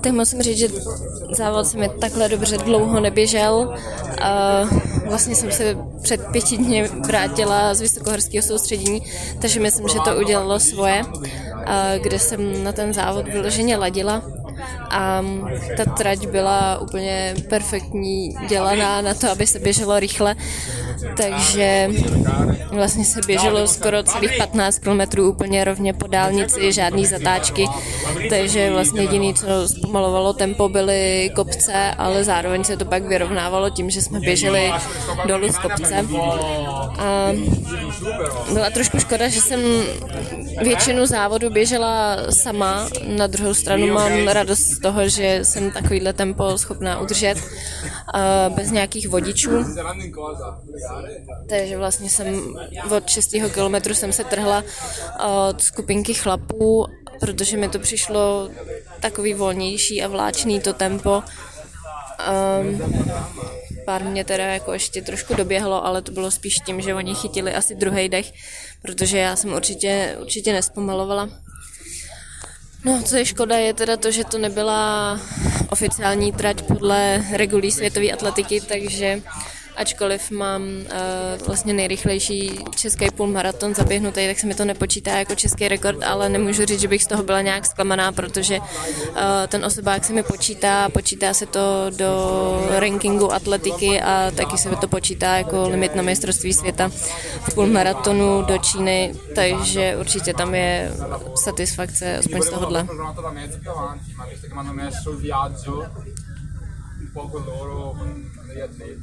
Tak musím říct, že závod se mi takhle dobře dlouho neběžel. Vlastně jsem se před pěti dny vrátila z vysokohorského soustředění, takže myslím, že to udělalo svoje, kde jsem na ten závod vyloženě ladila a ta trať byla úplně perfektní, dělaná na to, aby se běželo rychle, takže vlastně se běželo skoro celých 15 km úplně rovně po dálnici, žádný zatáčky, takže vlastně jediný, co zpomalovalo tempo, byly kopce, ale zároveň se to pak vyrovnávalo tím, že jsme běželi dolů z kopce. A byla trošku škoda, že jsem většinu závodu běžela sama, na druhou stranu mám radost z toho, že jsem takovýhle tempo schopná udržet bez nějakých vodičů. Takže vlastně jsem od 6. kilometru jsem se trhla od skupinky chlapů, protože mi to přišlo takový volnější a vláčný to tempo. Um, pár mě teda jako ještě trošku doběhlo, ale to bylo spíš tím, že oni chytili asi druhý dech, protože já jsem určitě, určitě nespomalovala. No, co je škoda, je teda to, že to nebyla oficiální trať podle regulí světové atletiky, takže ačkoliv mám uh, vlastně nejrychlejší český půlmaraton zaběhnutý, tak se mi to nepočítá jako český rekord, ale nemůžu říct, že bych z toho byla nějak zklamaná, protože uh, ten osobák se mi počítá, počítá se to do rankingu atletiky a taky se mi to počítá jako limit na mistrovství světa v půlmaratonu do Číny, takže určitě tam je satisfakce aspoň z tohohle. 包括楼楼我们也自己